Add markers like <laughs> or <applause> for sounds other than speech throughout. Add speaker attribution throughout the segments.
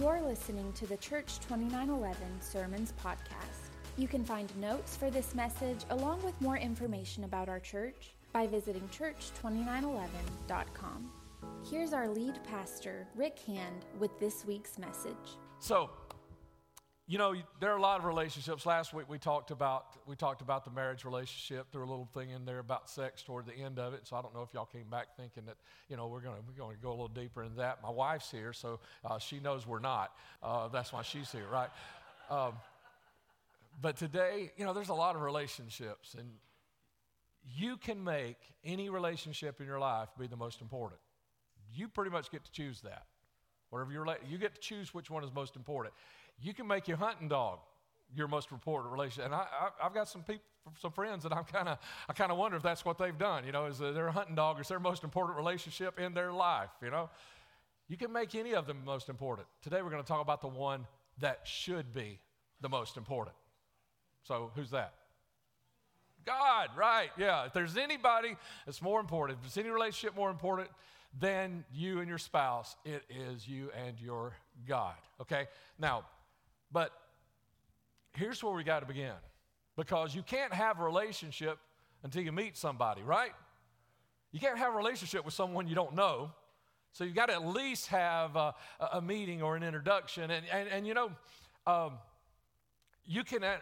Speaker 1: You're listening to the Church 2911 Sermons Podcast. You can find notes for this message along with more information about our church by visiting church2911.com. Here's our lead pastor, Rick Hand, with this week's message.
Speaker 2: So, you know, there are a lot of relationships. Last week we talked about we talked about the marriage relationship. There a little thing in there about sex toward the end of it. So I don't know if y'all came back thinking that you know we're gonna we're going to go a little deeper in that. My wife's here, so uh, she knows we're not. Uh, that's why she's here, right? Um, but today, you know, there's a lot of relationships, and you can make any relationship in your life be the most important. You pretty much get to choose that. Whatever you're, you get to choose which one is most important. You can make your hunting dog your most important relationship. And I, have got some people, some friends that I'm kind of, I kind of wonder if that's what they've done. You know, is their hunting dog is their most important relationship in their life. You know, you can make any of them most important. Today we're going to talk about the one that should be the most important. So who's that? God, right? Yeah. If there's anybody that's more important, if there's any relationship more important than you and your spouse, it is you and your God. Okay? Now, but here's where we got to begin because you can't have a relationship until you meet somebody, right? You can't have a relationship with someone you don't know. So you got to at least have a, a, meeting or an introduction. And, and, and you know, um, you can, uh,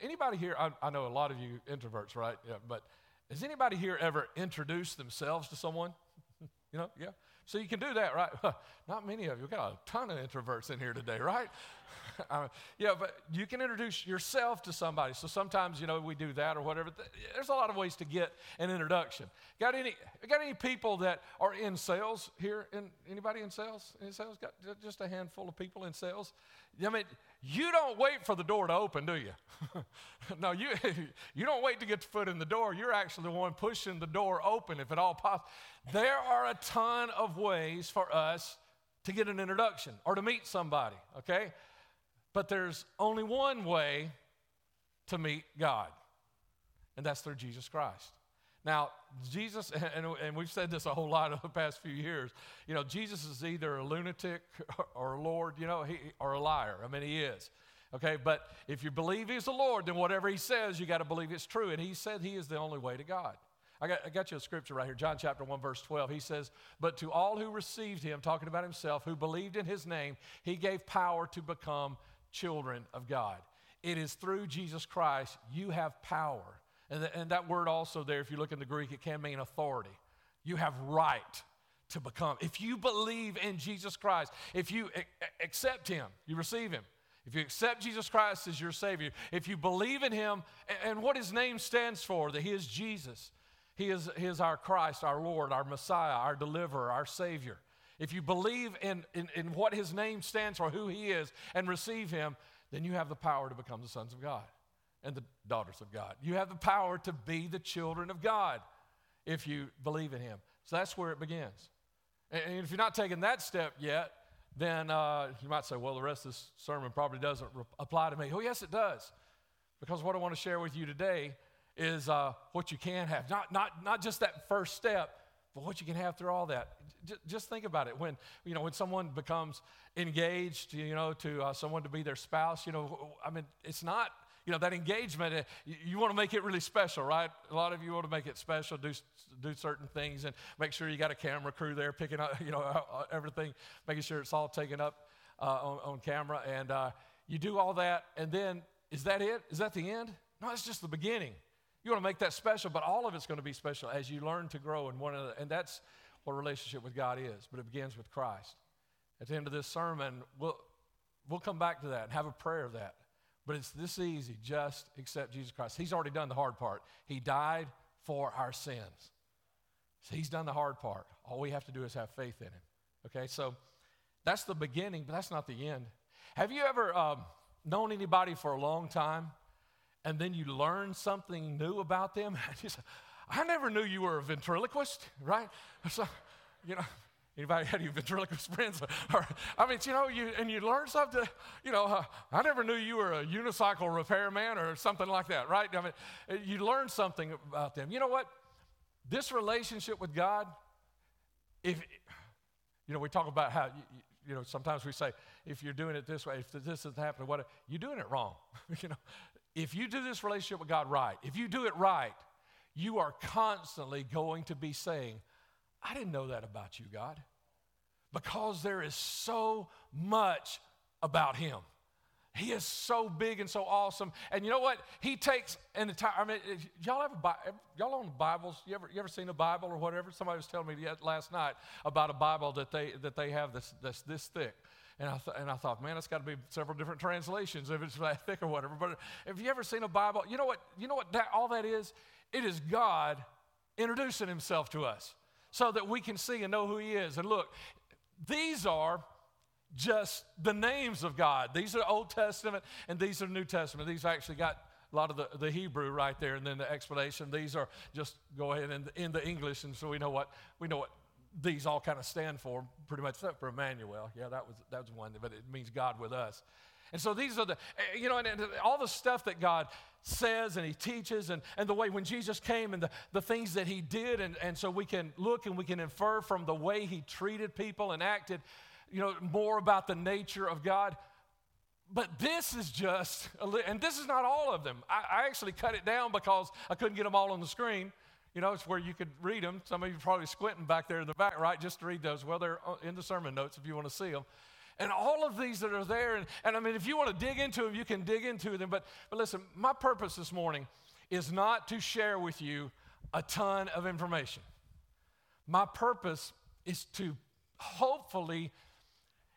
Speaker 2: anybody here, I, I, know a lot of you introverts, right? Yeah, but has anybody here ever introduced themselves to someone? <laughs> You know, yeah. So you can do that, right? <laughs> Not many of you. We've got a ton of introverts in here today, right? <laughs> <laughs> yeah, but you can introduce yourself to somebody. So sometimes, you know, we do that or whatever. There's a lot of ways to get an introduction. Got any? Got any people that are in sales here? In anybody in sales? In sales? Got just a handful of people in sales. I mean, you don't wait for the door to open, do you? <laughs> no, you <laughs> you don't wait to get the foot in the door. You're actually the one pushing the door open, if at all possible. There are a ton of ways for us to get an introduction or to meet somebody, okay? But there's only one way to meet God, and that's through Jesus Christ. Now, Jesus, <laughs> and, and, we've said this a whole lot <laughs> over the past few years, you know, Jesus is either a lunatic <laughs> or a Lord, you know, he, or a liar. I mean, he is. Okay, but if you believe he's the Lord, then whatever he says, you got to believe it's true. And he said he is the only way to God. I got, I got you a scripture right here, John chapter 1, verse 12. He says, But to all who received him, talking about himself, who believed in his name, he gave power to become children of God. It is through Jesus Christ you have power. And, the, and that word also there, if you look in the Greek, it can mean authority. You have right to become. If you believe in Jesus Christ, if you a- accept him, you receive him. If you accept Jesus Christ as your Savior, if you believe in Him and what His name stands for, that He is Jesus, he is, he is our Christ, our Lord, our Messiah, our deliverer, our Savior. If you believe in, in, in what his name stands for, who he is, and receive him, then you have the power to become the sons of God and the daughters of God. You have the power to be the children of God if you believe in him. So that's where it begins. And if you're not taking that step yet, then uh, you might say, well, the rest of this sermon probably doesn't re- apply to me. Oh, yes, it does. Because what I want to share with you today is uh, what you can have. Not, not, not just that first step, but what you can have through all that. J- just think about it. When, you know, when someone becomes engaged, you know, to uh, someone to be their spouse, you know, I mean, it's not, you know, that engagement, uh, you, want to make it really special, right? A lot of you want to make it special, do, do certain things, and make sure you got a camera crew there picking up, <laughs> you know, uh, everything, making sure it's all taken up uh, on, on, camera. And uh, you do all that, and then is that it? Is that the end? No, it's just the beginning. You want to make that special, but all of it's going to be special as you learn to grow in one another. And that's what relationship with God is, but it begins with Christ. At the end of this sermon, we'll, we'll come back to that and have a prayer of that. But it's this easy just accept Jesus Christ. He's already done the hard part. He died for our sins. So he's done the hard part. All we have to do is have faith in him. Okay, so that's the beginning, but that's not the end. Have you ever um, known anybody for a long time and then you learn something new about them. <laughs> I never knew you were a ventriloquist, right? So, you know, anybody had <laughs> any ventriloquist friends? <laughs> I mean, you know, you and you learn something. You know, uh, I never knew you were a unicycle repairman or something like that, right? I mean, uh, you learn something about them. You know what? This relationship with God, if you know, we talk about how you know, sometimes we say, if you're doing it this way, if this is happening, what you're doing it wrong. you know, if you do this relationship with God right, if you do it right, you are constantly going to be saying, I didn't know that about you, God. Because there is so much about Him. He is so big and so awesome. And you know what? He takes an entire, I mean, y'all have a, y'all own Bibles? You ever, you ever seen a Bible or whatever? Somebody was telling me last night about a Bible that they, that they have that's, that's this thick. And I, th- and I thought, man, it's got to be several different translations if it's that thick or whatever. But have you ever seen a Bible? You know what? You know what that, all that is? It is God introducing himself to us so that we can see and know who he is. And look, these are just the names of God. These are Old Testament and these are New Testament. These actually got a lot of the, the Hebrew right there and then the explanation. These are just go ahead and in the English, and so we know what we know what these all kind of stand for, pretty much except for Emmanuel. Yeah, that was that was one, but it means God with us. And so these are the, eh, you know, and, and, all the stuff that God says and He teaches, and, and the way when Jesus came and the, the things that He did, and, and so we can look and we can infer from the way He treated people and acted, you know, more about the nature of God. But this is just, and this is not all of them. I, I actually cut it down because I couldn't get them all on the screen. You know, it's where you could read them. Some of you probably squinting back there in the back, right, just to read those. Well, they're uh, in the sermon notes if you want to see them. And all of these that are there, and, and I mean, if you want to dig into them, you can dig into them. But, but listen, my purpose this morning is not to share with you a ton of information. My purpose is to hopefully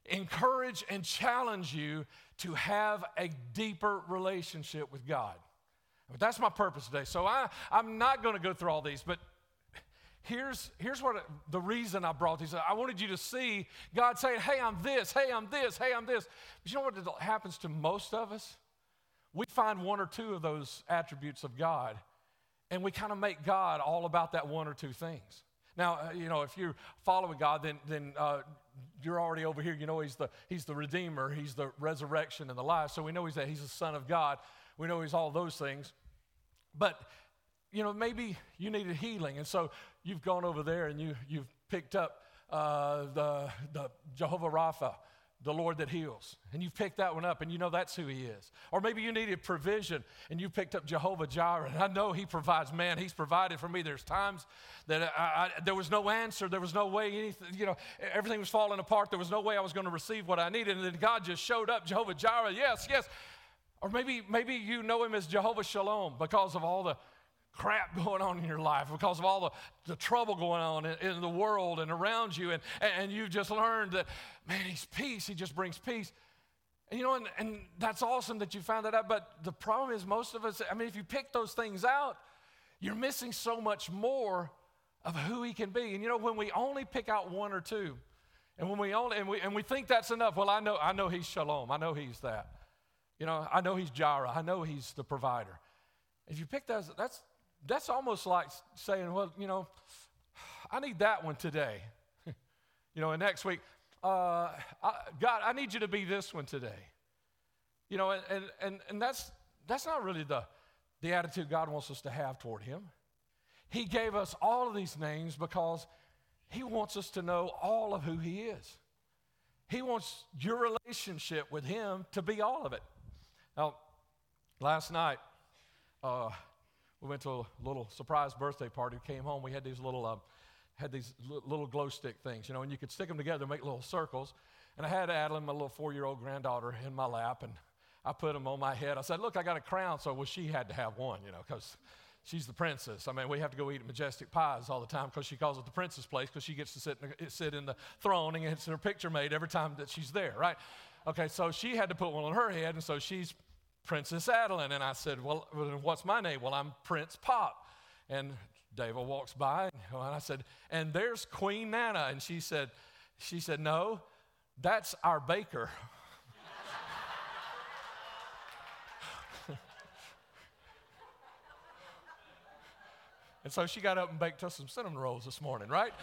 Speaker 2: encourage and challenge you to have a deeper relationship with God. But that's my purpose today. So I, I'm not going to go through all these, but here's, here's what the reason I brought these. I wanted you to see God saying, hey, I'm this, hey, I'm this, hey, I'm this. But you know what happens to most of us? We find one or two of those attributes of God, and we kind of make God all about that one or two things. Now, uh, you know, if you're following God, then, then uh, you're already over here. You know, he's the, he's the Redeemer, He's the resurrection and the life. So we know He's that He's the Son of God. We know He's all those things. But, you know, maybe you needed healing. And so you've gone over there and you, you've picked up uh, the, the Jehovah Rapha, the Lord that heals. And you've picked that one up and you know that's who He is. Or maybe you needed provision and you picked up Jehovah Jireh. And I know He provides. Man, He's provided for me. There's times that I, I, there was no answer. There was no way anything, you know, everything was falling apart. There was no way I was going to receive what I needed. And then God just showed up, Jehovah Jireh. Yes, yes. Or maybe, maybe you know him as Jehovah Shalom because of all the crap going on in your life, because of all the, the trouble going on in, in the world and around you. And, and you've just learned that, man, he's peace. He just brings peace. And you know, and, and that's awesome that you found that out. But the problem is, most of us, I mean, if you pick those things out, you're missing so much more of who he can be. And you know, when we only pick out one or two, and when we only and we and we think that's enough, well, I know I know he's shalom. I know he's that. You know, I know he's Jireh. I know he's the provider. If you pick those, that's, that's almost like saying, well, you know, I need that one today. <laughs> you know, and next week, uh, I, God, I need you to be this one today. You know, and, and, and, and that's, that's not really the, the attitude God wants us to have toward him. He gave us all of these names because he wants us to know all of who he is. He wants your relationship with him to be all of it. Now, last night, uh, we went to a little surprise birthday party. Came home. We had these little, uh, had these little glow stick things, you know, and you could stick them together, and make little circles. And I had Adeline, my little four-year-old granddaughter, in my lap, and I put them on my head. I said, "Look, I got a crown." So, well, she had to have one, you know, because she's the princess. I mean, we have to go eat at Majestic Pies all the time because she calls it the princess place because she gets to sit in, the, sit in the throne and gets her picture made every time that she's there, right? Okay, so she had to put one on her head, and so she's Princess Adeline. And I said, Well, what's my name? Well, I'm Prince Pop. And David walks by, and I said, And there's Queen Nana. And she said, she said, No, that's our baker. <laughs> and so she got up and baked us some cinnamon rolls this morning, right?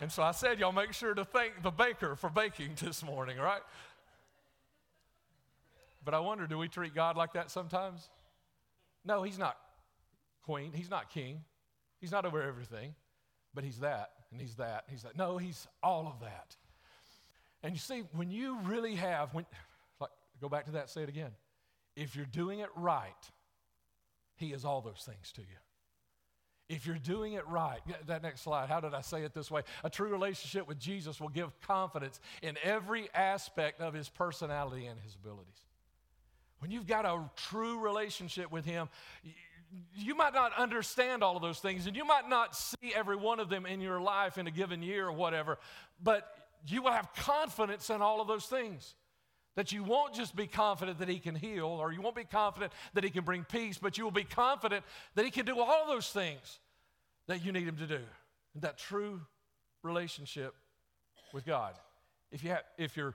Speaker 2: and so I said, Y'all make sure to thank the baker for baking this morning, right? But I wonder, do we treat God like that sometimes? No, He's not queen. He's not king. He's not over everything. But He's that, and He's that, He's that. No, He's all of that. And you see, when you really have, when, like, go back to that, say it again. If you're doing it right, He is all those things to you. If you're doing it right, that next slide, how did I say it this way? A true relationship with Jesus will give confidence in every aspect of his personality and his abilities. When you've got a true relationship with him, you might not understand all of those things and you might not see every one of them in your life in a given year or whatever, but you will have confidence in all of those things. That you won't just be confident that He can heal, or you won't be confident that He can bring peace, but you will be confident that He can do all of those things that you need Him to do. That true relationship with God. If, you have, if you're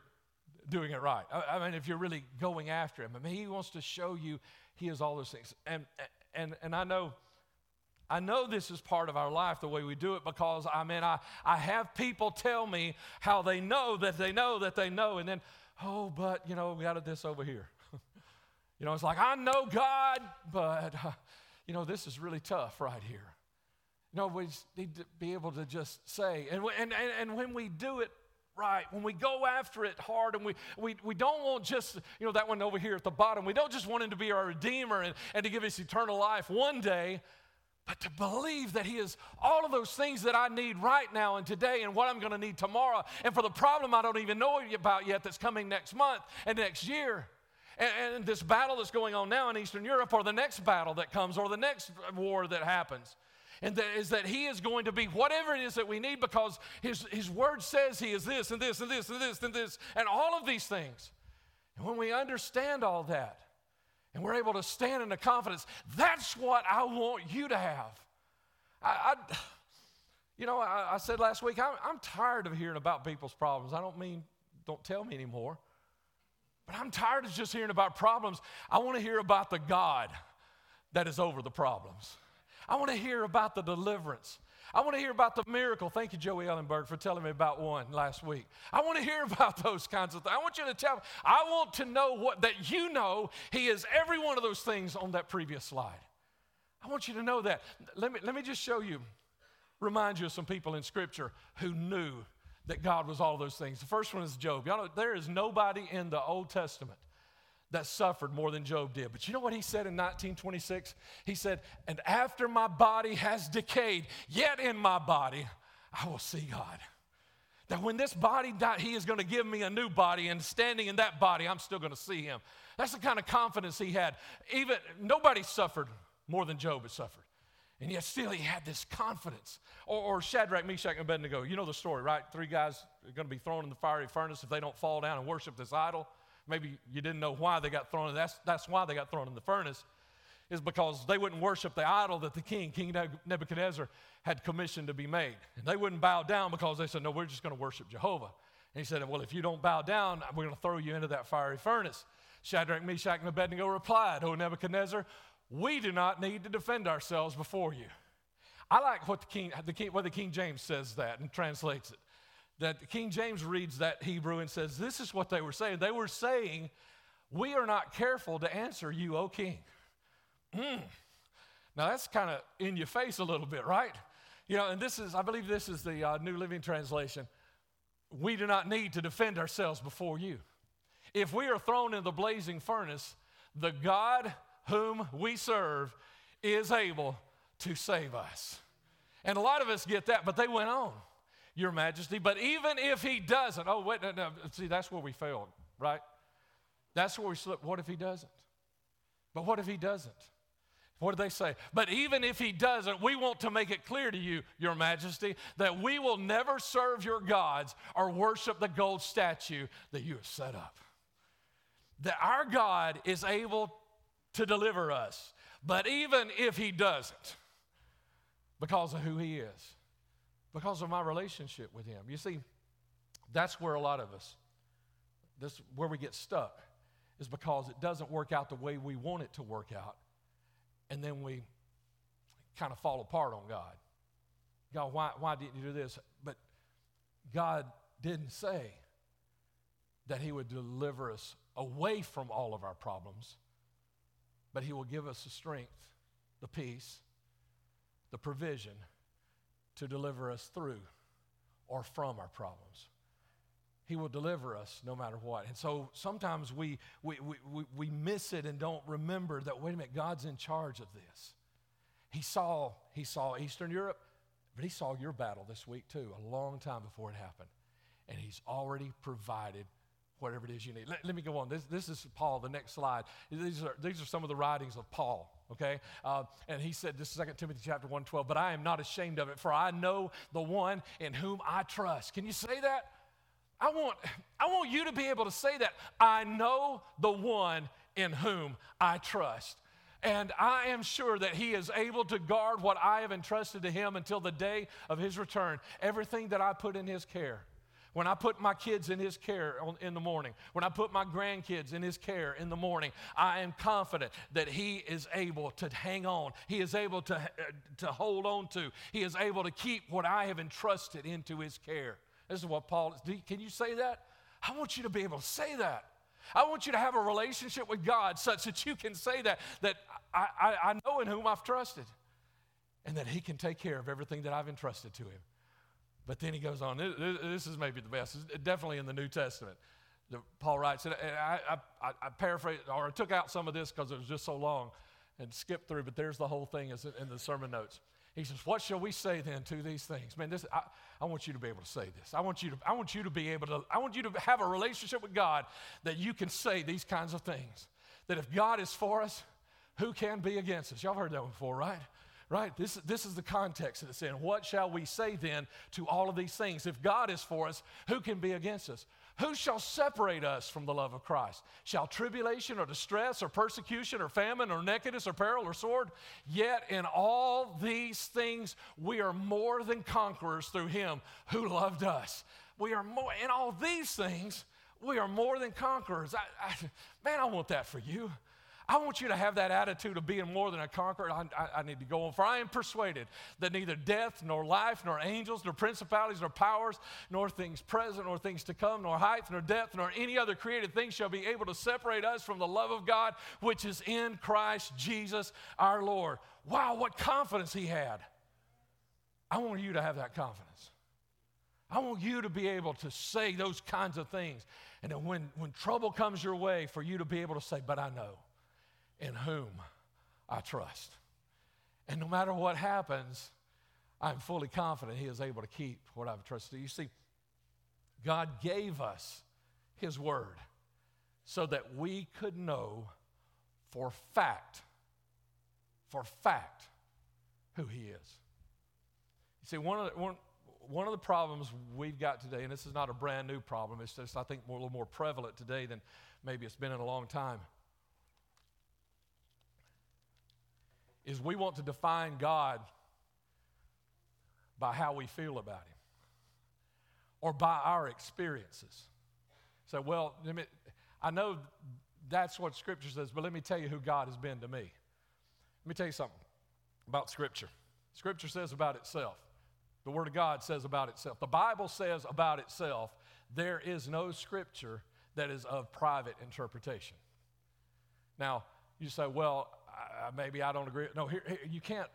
Speaker 2: doing it right, I, I mean, if you're really going after Him, I mean, He wants to show you He is all those things. And, and, and I know. I know this is part of our life, the way we do it, because I mean, I, I have people tell me how they know that they know that they know, and then oh, but, you know, we got this over here. <laughs> you know, it's like, I know God, but, uh, you know, this is really tough right here. You know, we need to be able to just say, and, and, and, and when we do it right, when we go after it hard and we, we, we don't want just, you know, that one over here at the bottom, we don't just want him to be our Redeemer and, and to give us eternal life one day, but to believe that He is all of those things that I need right now and today and what I'm going to need tomorrow, and for the problem I don't even know about yet that's coming next month and next year. And, and this battle that's going on now in Eastern Europe, or the next battle that comes, or the next war that happens. And that is that he is going to be whatever it is that we need because his, his word says he is this and this and this and this and this and all of these things. And when we understand all that, and we're able to stand in the confidence. That's what I want you to have. I, I you know, I, I, said last week, I'm, I'm tired of hearing about people's problems. I don't mean, don't tell me anymore. But I'm tired of just hearing about problems. I want to hear about the God that is over the problems. I want to hear about the deliverance. I want to hear about the miracle. Thank you, Joey Ellenberg, for telling me about one last week. I want to hear <laughs> about those kinds of things. I want you to tell me. I want to know what that you know He is every one of those things on that previous slide. I want you to know that. Let me, let me just show you, remind you of some people in Scripture who knew that God was all those things. The first one is Job. Y'all know there is nobody in the Old Testament that suffered more than Job did. But you know what he said in 1926? He said, And after my body has decayed, yet in my body I will see God. That when this body died, he is going to give me a new body, and standing in that body, I'm still going to see him. That's the kind of confidence he had. Even nobody suffered more than Job had suffered. And yet still he had this confidence. Or, or Shadrach, Meshach, and Abednego. You know the story, right? Three guys are going to be thrown in the fiery furnace if they don't fall down and worship this idol. Maybe you didn't know why they got thrown. That's, that's why they got thrown in the furnace, is because they wouldn't worship the idol that the king, King Nebuchadnezzar, had commissioned to be made. And they wouldn't bow down because they said, No, we're just going to worship Jehovah. And he said, Well, if you don't bow down, we're going to throw you into that fiery furnace. Shadrach, Meshach, and Abednego replied, O Nebuchadnezzar, we do not need to defend ourselves before you. I like what the King, the King, what the King James says that and translates it that King James reads that Hebrew and says, This is what they were saying. They were saying, We are not careful to answer you, O king. Mm. Now that's kind of in your face a little bit, right? You know, and this is, I believe this is the uh, New Living Translation. We do not need to defend ourselves before you. If we are thrown in the blazing furnace, the God whom we serve is able to save us. And a lot of us get that, but they went on. Your Majesty. But even if he doesn't, oh, wait, no, no, see, that's where we failed, right? That's where we slipped. What if he doesn't? But what if he doesn't? What do they say? But even if he doesn't, we want to make it clear to you, Your Majesty, that we will never serve your gods or worship the gold statue that you have set up. That our God is able to deliver us. But even if he doesn't, because of who he is, because of my relationship with Him. You see, that's where a lot of us, that's where we get stuck, is because it doesn't work out the way we want it to work out, and then we kind of fall apart on God. God, why, why didn't you do this? But God didn't say that He would deliver us away from all of our problems, but He will give us the strength, the peace, the provision to deliver us through or from our problems. He will deliver us no matter what. And so sometimes we, we, we, we, miss it and don't remember that, wait a minute, God's in charge of this. He saw, he saw Eastern Europe, but he saw your battle this week too, a long time before it happened. And he's already provided whatever it is you need. Let, let, me go on. This, this is Paul, the next slide. These are, these are some of the writings of Paul, okay? Uh, and he said, this is 2 Timothy chapter 1, 12, but I am not ashamed of it, for I know the one in whom I trust. Can you say that? I want, I want you to be able to say that. I know the one in whom I trust. And I am sure that he is able to guard what I have entrusted to him until the day of his return. Everything that I put in his care. When I put my kids in his care in the morning, when I put my grandkids in his care in the morning, I am confident that he is able to hang on. He is able to, uh, to hold on to. He is able to keep what I have entrusted into his care. This is what Paul. Can you say that? I want you to be able to say that. I want you to have a relationship with God such that you can say that, that I, I, I know in whom I've trusted and that He can take care of everything that I've entrusted to Him. But then he goes on. This is maybe the best. It's definitely in the New Testament. Paul writes, and I, I, I paraphrased or I took out some of this because it was just so long and skipped through, but there's the whole thing in the sermon notes. He says, What shall we say then to these things? Man, this, I, I want you to be able to say this. I want you to, I want you to be able to, I want you to have a relationship with God that you can say these kinds of things. That if God is for us, who can be against us? Y'all heard that before, right? Right? This, this is the context that it's in. What shall we say then to all of these things? If God is for us, who can be against us? Who shall separate us from the love of Christ? Shall tribulation or distress or persecution or famine or nakedness or peril or sword? Yet in all these things we are more than conquerors through him who loved us. We are more, in all these things, we are more than conquerors. I, I, man, I want that for you. I want you to have that attitude of being more than a conqueror. I, I, I, need to go on. For I am persuaded that neither death, nor life, nor angels, nor principalities, nor powers, nor things present, nor things to come, nor height, nor depth, nor any other created thing shall be able to separate us from the love of God which is in Christ Jesus our Lord. Wow, what confidence he had. I want you to have that confidence. I want you to be able to say those kinds of things. And then when, when trouble comes your way, for you to be able to say, But I know in whom I trust. And no matter what happens, I'm fully confident He is able to keep what I've trusted. You see, God gave us His Word so that we could know for fact, for fact, who He is. You see, one of the, one, one of the problems we've got today, and this is not a brand new problem, it's just, I think, more, a little more prevalent today than maybe it's been in a long time is we want to define God by how we feel about Him or by our experiences. So, well, me, I know that's what Scripture says, but let me tell you who God has been to me. Let me tell you something about Scripture. Scripture says about itself. The Word of God says about itself. The Bible says about itself, there is no Scripture that is of private interpretation. Now, you say, well, uh, maybe I don't agree. No, here, here, you can't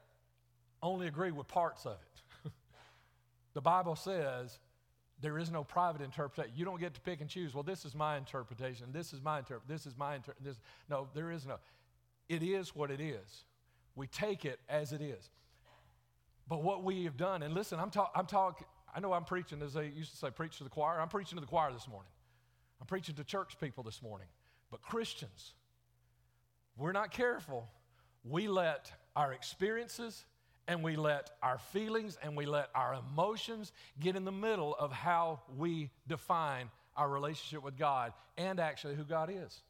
Speaker 2: only agree with parts of it. <laughs> the Bible says there is no private interpretation. You don't get to pick and choose. Well, this is my interpretation. This is my interpretation. This is my interpretation. No, there is no. It is what it is. We take it as it is. But what we have done, and listen, I'm talking. I'm talking. I know I'm preaching, as they used to say, preach to the choir. I'm preaching to the choir this morning. I'm preaching to church people this morning. But Christians, we're not careful, we let our experiences and we let our feelings and we let our emotions get in the middle of how we define our relationship with God and actually who God is.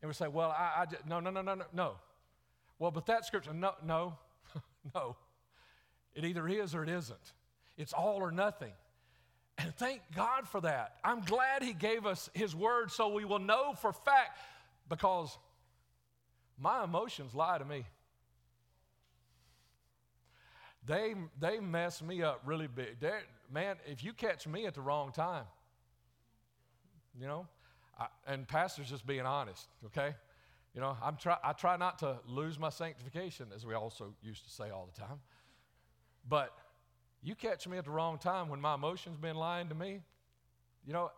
Speaker 2: And we say, well, I, I just, no, no, no, no, no, no. Well, but that scripture, no, no, <laughs> no. It either is or it isn't. It's all or nothing. And thank God for that. I'm glad He gave us His word so we will know for fact because my emotions lie to me. They, they mess me up really big. They're, man, if you catch me at the wrong time, you know, I, and pastor's just being honest, okay? You know, I'm try, I try not to lose my sanctification, as we also used to say all the time. But you catch me at the wrong time when my emotions been lying to me, you know,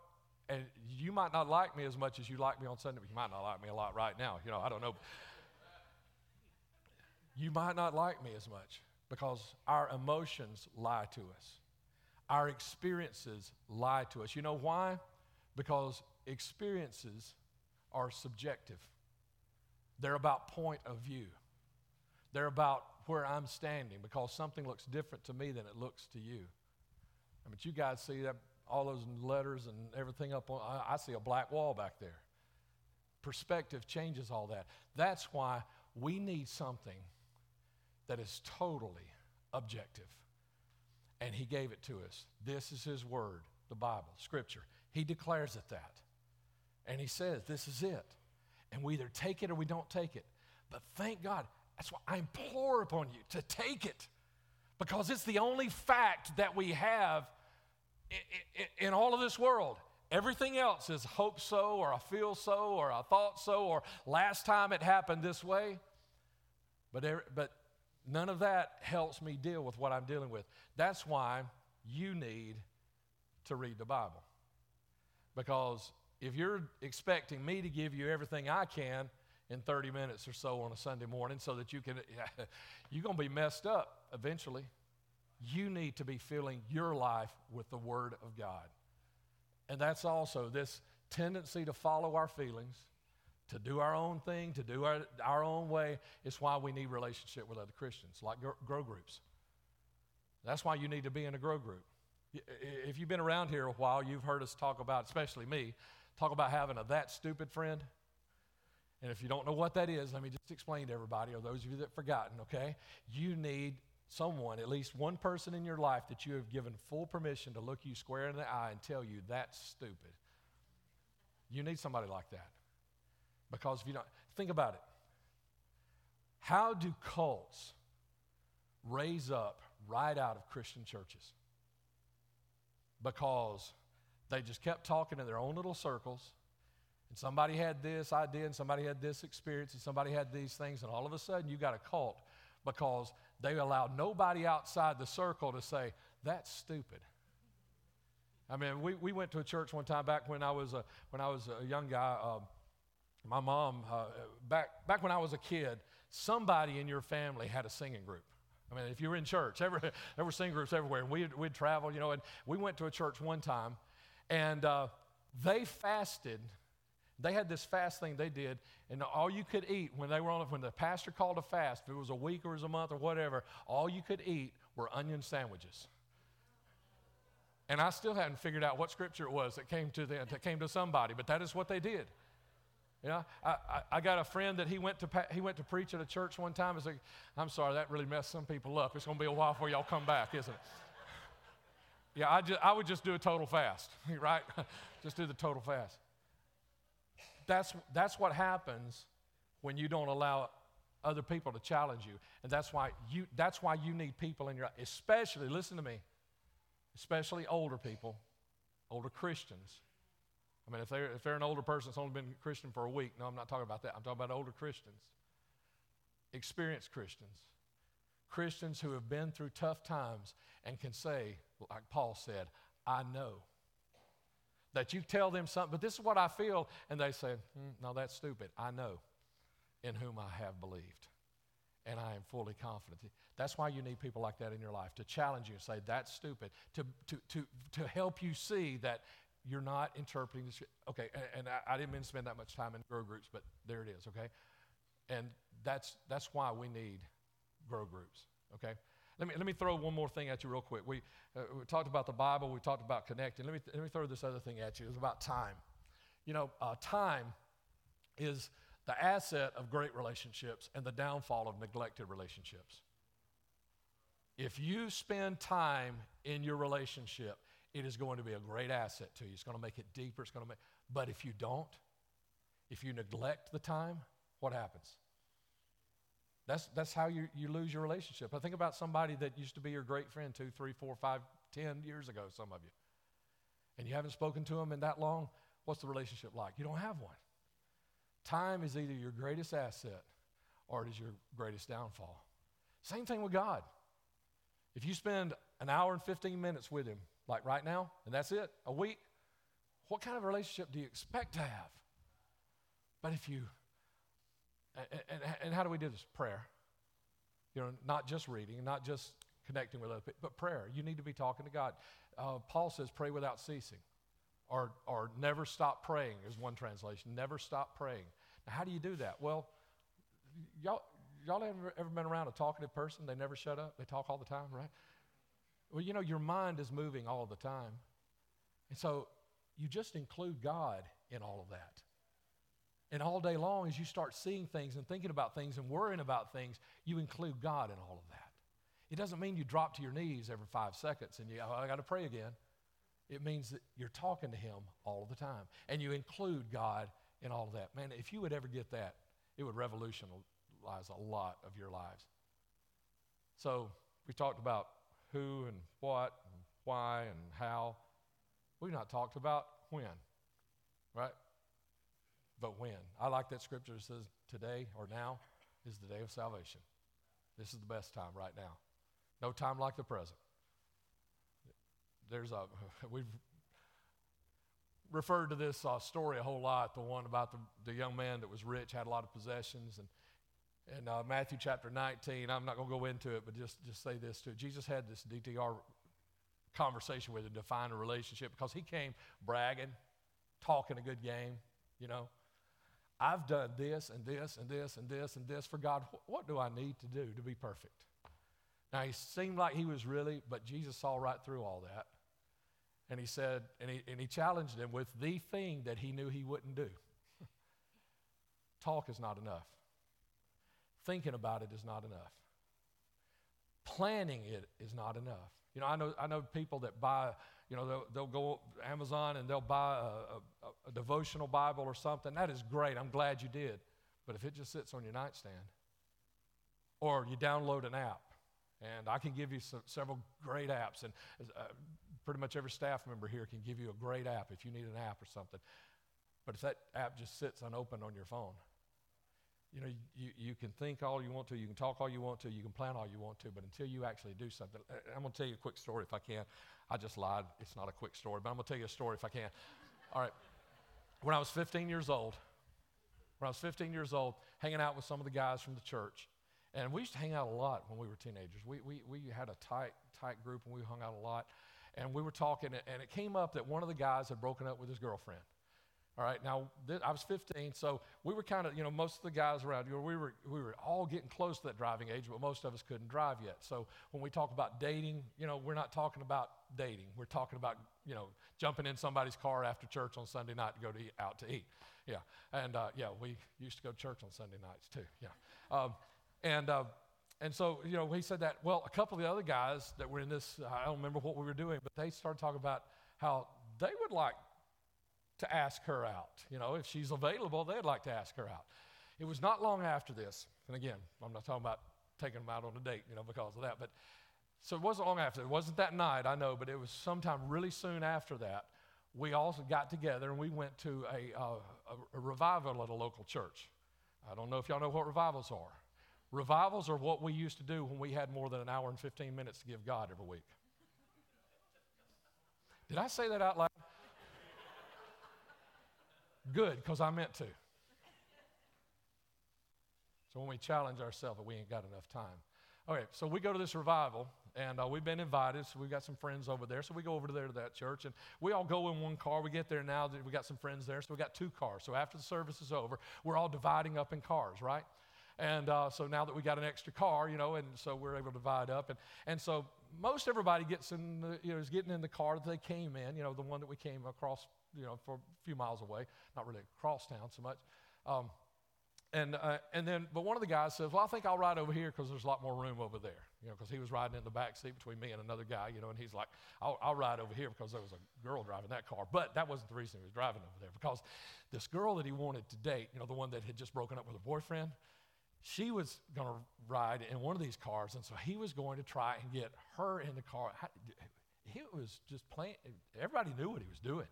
Speaker 2: and you might not like me as much as you like me on Sunday. You might not like me a lot right now. You know, I don't know. You might not like me as much because our emotions lie to us. Our experiences lie to us. You know why? Because experiences are subjective. They're about point of view. They're about where I'm standing because something looks different to me than it looks to you. I mean, you guys see that all those letters and everything up on, I, I see a black wall back there. Perspective changes all that. That's why we need something that is totally objective. And He gave it to us. This is His Word, the Bible, Scripture. He declares it that. And He says, This is it. And we either take it or we don't take it. But thank God, that's why I implore upon you to take it because it's the only fact that we have in, in, all of this world. Everything else is hope so, or I feel so, or I thought so, or last time it happened this way. But, but none of that helps me deal with what I'm dealing with. That's why you need to read the Bible. Because if you're expecting me to give you everything I can in 30 minutes or so on a Sunday morning so that you can, <laughs> you're going to be messed up eventually. You need to be filling your life with the Word of God. And that's also this tendency to follow our feelings, to do our own thing, to do our, our own way. It's why we need relationship with other Christians, like grow groups. That's why you need to be in a grow group. If you've been around here a while, you've heard us talk about, especially me, talk about having a that stupid friend. And if you don't know what that is, let me just explain to everybody, or those of you that have forgotten, okay? You need someone, at least one person in your life that you have given full permission to look you square in the eye and tell you that's stupid. You need somebody like that. Because if you don't, think about it. How do cults raise up right out of Christian churches? Because they just kept talking in their own little circles. And somebody had this idea, and somebody had this experience, and somebody had these things, and all of a sudden you got a cult because they allowed nobody outside the circle to say, that's stupid. I mean, we, we went to a church one time back when I was a, when I was a young guy. Um, my mom, uh, back, back when I was a kid, somebody in your family had a singing group. I mean, if you were in church, every, <laughs> there were singing groups everywhere. And we'd, we'd travel, you know, and we went to a church one time, and uh, they fasted they had this fast thing they did, and all you could eat when they were on when the pastor called a fast, if it was a week or it was a month or whatever, all you could eat were onion sandwiches. And I still hadn't figured out what scripture it was that came to them, that came to somebody, but that is what they did. You know, I, I, I, got a friend that he went to he went to preach at a church one time. Like, I'm sorry, that really messed some people up. It's going to be a while before y'all come back, isn't it? <laughs> Yeah, I, just, I would just do a total fast, <laughs> right? <laughs> just do the total fast that's, that's what happens when you don't allow other people to challenge you. And that's why you, that's why you need people in your especially, listen to me, especially older people, older Christians. I mean, if they're, if they're an older person that's only been Christian for a week, no, I'm not talking about that. I'm talking about older Christians, experienced Christians, Christians who have been through tough times and can say, like Paul said, I know that you tell them something, but this is what I feel, and they say, mm, No, that's stupid. I know in whom I have believed, and I am fully confident. That's why you need people like that in your life to challenge you and say, That's stupid, to, to, to, to help you see that you're not interpreting this. Okay, and, and I, I, didn't mean to spend that much time in grow groups, but there it is, okay? And that's, that's why we need grow groups, okay? Let me, let me throw one more thing at you real quick. We, uh, we talked about the Bible, we talked about connecting. Let me, let me throw this other thing at you. It's about time. You know, uh, time is the asset of great relationships and the downfall of neglected relationships. If you spend time in your relationship, it is going to be a great asset to you. It's going to make it deeper. It's going to make, but if you don't, if you neglect the time, what happens? That's, that's how you, you lose your relationship. I think about somebody that used to be your great friend two, three, four, five, ten years ago, some of you. And you haven't spoken to them in that long. What's the relationship like? You don't have one. Time is either your greatest asset or it is your greatest downfall. Same thing with God. If you spend an hour and 15 minutes with Him, like right now, and that's it, a week, what kind of relationship do you expect to have? But if you, and, and, and how do we do this? Prayer. You know, not just reading, not just connecting with other people, but prayer. You need to be talking to God. Uh, Paul says, pray without ceasing. Or, or never stop praying is one translation. Never stop praying. Now, how do you do that? Well, y'all, y'all ever, ever been around a talkative person? They never shut up. They talk all the time, right? Well, you know, your mind is moving all the time. And so you just include God in all of that. And all day long, as you start seeing things and thinking about things and worrying about things, you include God in all of that. It doesn't mean you drop to your knees every five seconds and you, oh, I got to pray again. It means that you're talking to Him all the time. And you include God in all of that. Man, if you would ever get that, it would revolutionize a lot of your lives. So we talked about who and what and why and how. We've not talked about when, right? But when. I like that scripture that says today or now is the day of salvation. This is the best time right now. No time like the present. There's a, <laughs> we've referred to this uh, story a whole lot, the one about the, the young man that was rich, had a lot of possessions, and in uh, Matthew chapter 19, I'm not going to go into it, but just, just say this to too. Jesus had this DTR conversation with him to define a relationship because he came bragging, talking a good game, you know. I've done this and this and this and this and this for God. What do I need to do to be perfect? Now, he seemed like he was really, but Jesus saw right through all that. And he said, and he, and he challenged him with the thing that he knew he wouldn't do. <laughs> Talk is not enough. Thinking about it is not enough. Planning it is not enough. You know, I know, I know people that buy, you know, they'll, they'll go Amazon and they'll buy a, a, a devotional Bible or something. That is great. I'm glad you did. But if it just sits on your nightstand, or you download an app, and I can give you some, several great apps, and uh, pretty much every staff member here can give you a great app if you need an app or something. But if that app just sits unopened on your phone, you know, you, you can think all you want to, you can talk all you want to, you can plan all you want to, but until you actually do something, uh, I'm going to tell you a quick story if I can. I just lied. It's not a quick story, but I'm going to tell you a story if I can. All right. When I was 15 years old, when I was 15 years old, hanging out with some of the guys from the church, and we used to hang out a lot when we were teenagers. We, we, we had a tight, tight group, and we hung out a lot. And we were talking, and it came up that one of the guys had broken up with his girlfriend. All right, now th- I was 15, so we were kind of, you know, most of the guys around, know, we were, we were all getting close to that driving age, but most of us couldn't drive yet. So when we talk about dating, you know, we're not talking about dating. We're talking about, you know, jumping in somebody's car after church on Sunday night to go to eat, out to eat. Yeah, and uh, yeah, we used to go to church on Sunday nights too. Yeah, um, and uh, and so you know, he said that. Well, a couple of the other guys that were in this, I don't remember what we were doing, but they started talking about how they would like to ask her out. You know, if she's available, they'd like to ask her out. It was not long after this, and again, I'm not talking about taking them out on a date, you know, because of that, but so it wasn't long after. It wasn't that night, I know, but it was sometime really soon after that. We all got together and we went to a, uh, a, a revival at a local church. I don't know if y'all know what revivals are. Revivals are what we used to do when we had more than an hour and 15 minutes to give God every week. Did I say that out loud? Good, because I meant to. So when we challenge ourselves, we ain't got enough time. Okay, so we go to this revival, and uh, we've been invited. So we've got some friends over there. So we go over there to that church, and we all go in one car. We get there now. That we got some friends there, so we got two cars. So after the service is over, we're all dividing up in cars, right? And uh, so now that we got an extra car, you know, and so we're able to divide up. And, and so most everybody gets in, the, you know, is getting in the car that they came in, you know, the one that we came across you know, for a few miles away, not really across town so much. Um, and, uh, and then, but one of the guys says, well, I think I'll ride over here because there's a lot more room over there, you know, because he was riding in the back seat between me and another guy, you know, and he's like, I'll, I'll ride over here because there was a girl driving that car. But that wasn't the reason he was driving over there because this girl that he wanted to date, you know, the one that had just broken up with her boyfriend, she was going to ride in one of these cars. And so he was going to try and get her in the car. He was just playing, everybody knew what he was doing.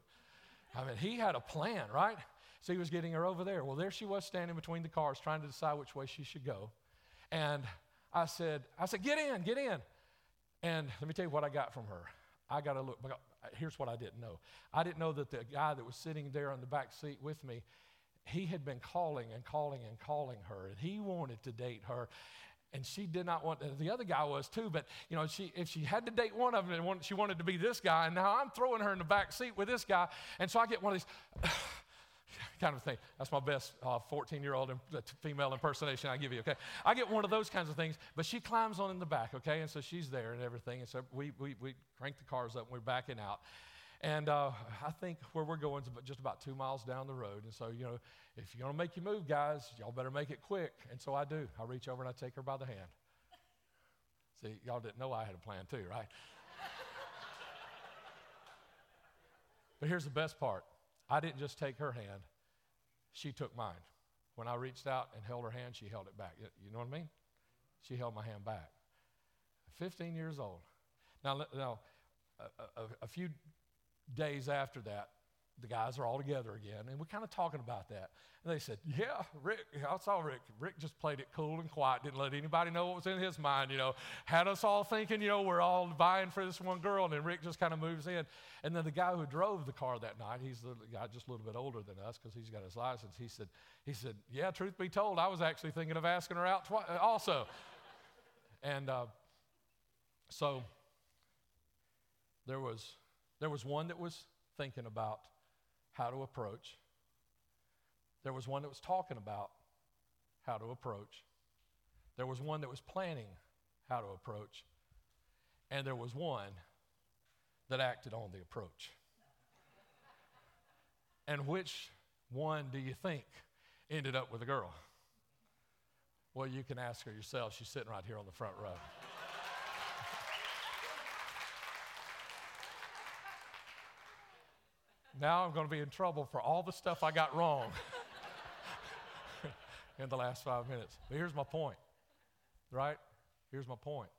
Speaker 2: I mean, he had a plan, right? So he was getting her over there. Well, there she was standing between the cars trying to decide which way she should go. And I said, I said, get in, get in. And let me tell you what I got from her. I got a look. Uh, here's what I didn't know I didn't know that the guy that was sitting there on the back seat with me, he had been calling and calling and calling her, and he wanted to date her. And she did not want, the other guy was too, but you know, she, if she had to date one of them, she wanted to be this guy, and now I'm throwing her in the back seat with this guy. And so I get one of these, <sighs> kind of thing. That's my best 14 uh, year old female impersonation I give you, okay? I get one of those kinds of things, but she climbs on in the back, okay? And so she's there and everything. And so we, we, we crank the cars up and we're backing out. And uh, I think where we're going is just about two miles down the road. And so, you know, if you're going to make you move, guys, y'all better make it quick. And so I do. I reach over and I take her by the hand. See, y'all didn't know I had a plan too, right? <laughs> but here's the best part I didn't just take her hand, she took mine. When I reached out and held her hand, she held it back. You know what I mean? She held my hand back. 15 years old. Now, now a, a, a few days after that, the guys are all together again, and we're kind of talking about that. And they said, Yeah, Rick, I saw Rick. Rick just played it cool and quiet, didn't let anybody know what was in his mind, you know, had us all thinking, you know, we're all vying for this one girl, and then Rick just kind of moves in. And then the guy who drove the car that night, he's the guy just a little bit older than us because he's got his license, he said, he said, Yeah, truth be told, I was actually thinking of asking her out twi- also. and uh, so there was, there was one that was thinking about how to approach. There was one that was talking about how to approach. There was one that was planning how to approach. And there was one that acted on the approach. and which one do you think ended up with a girl? Well, you can ask her yourself. She's sitting right here on the front row. Now I'm going to be in trouble for all the stuff I got wrong <laughs> in the last five minutes. But here's my point, right? Here's my point.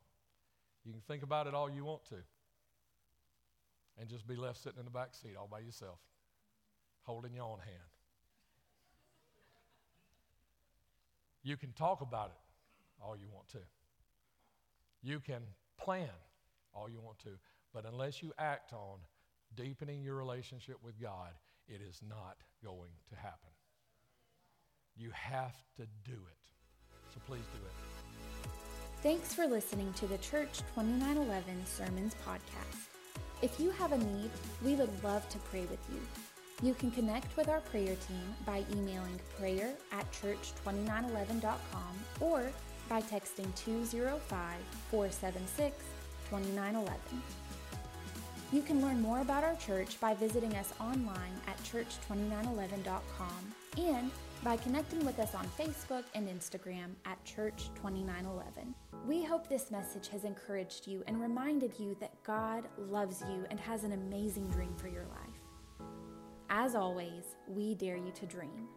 Speaker 2: You can think about it all you want to and just be left sitting in the back seat all by yourself, holding your own hand. You can talk about it all you want to. You can plan all you want to. But unless you act on deepening your relationship with God, it is not going to happen. You have to do it. So please do it.
Speaker 1: Thanks for listening to the Church 2911 Sermons podcast. If you have a need, we would love to pray with you. You can connect with our prayer team by emailing prayer at church2911.com or by texting 205 476 2911. You can learn more about our church by visiting us online at church2911.com and by connecting with us on Facebook and Instagram at Church2911. We hope this message has encouraged you and reminded you that God loves you and has an amazing dream for your life. As always, we dare you to dream.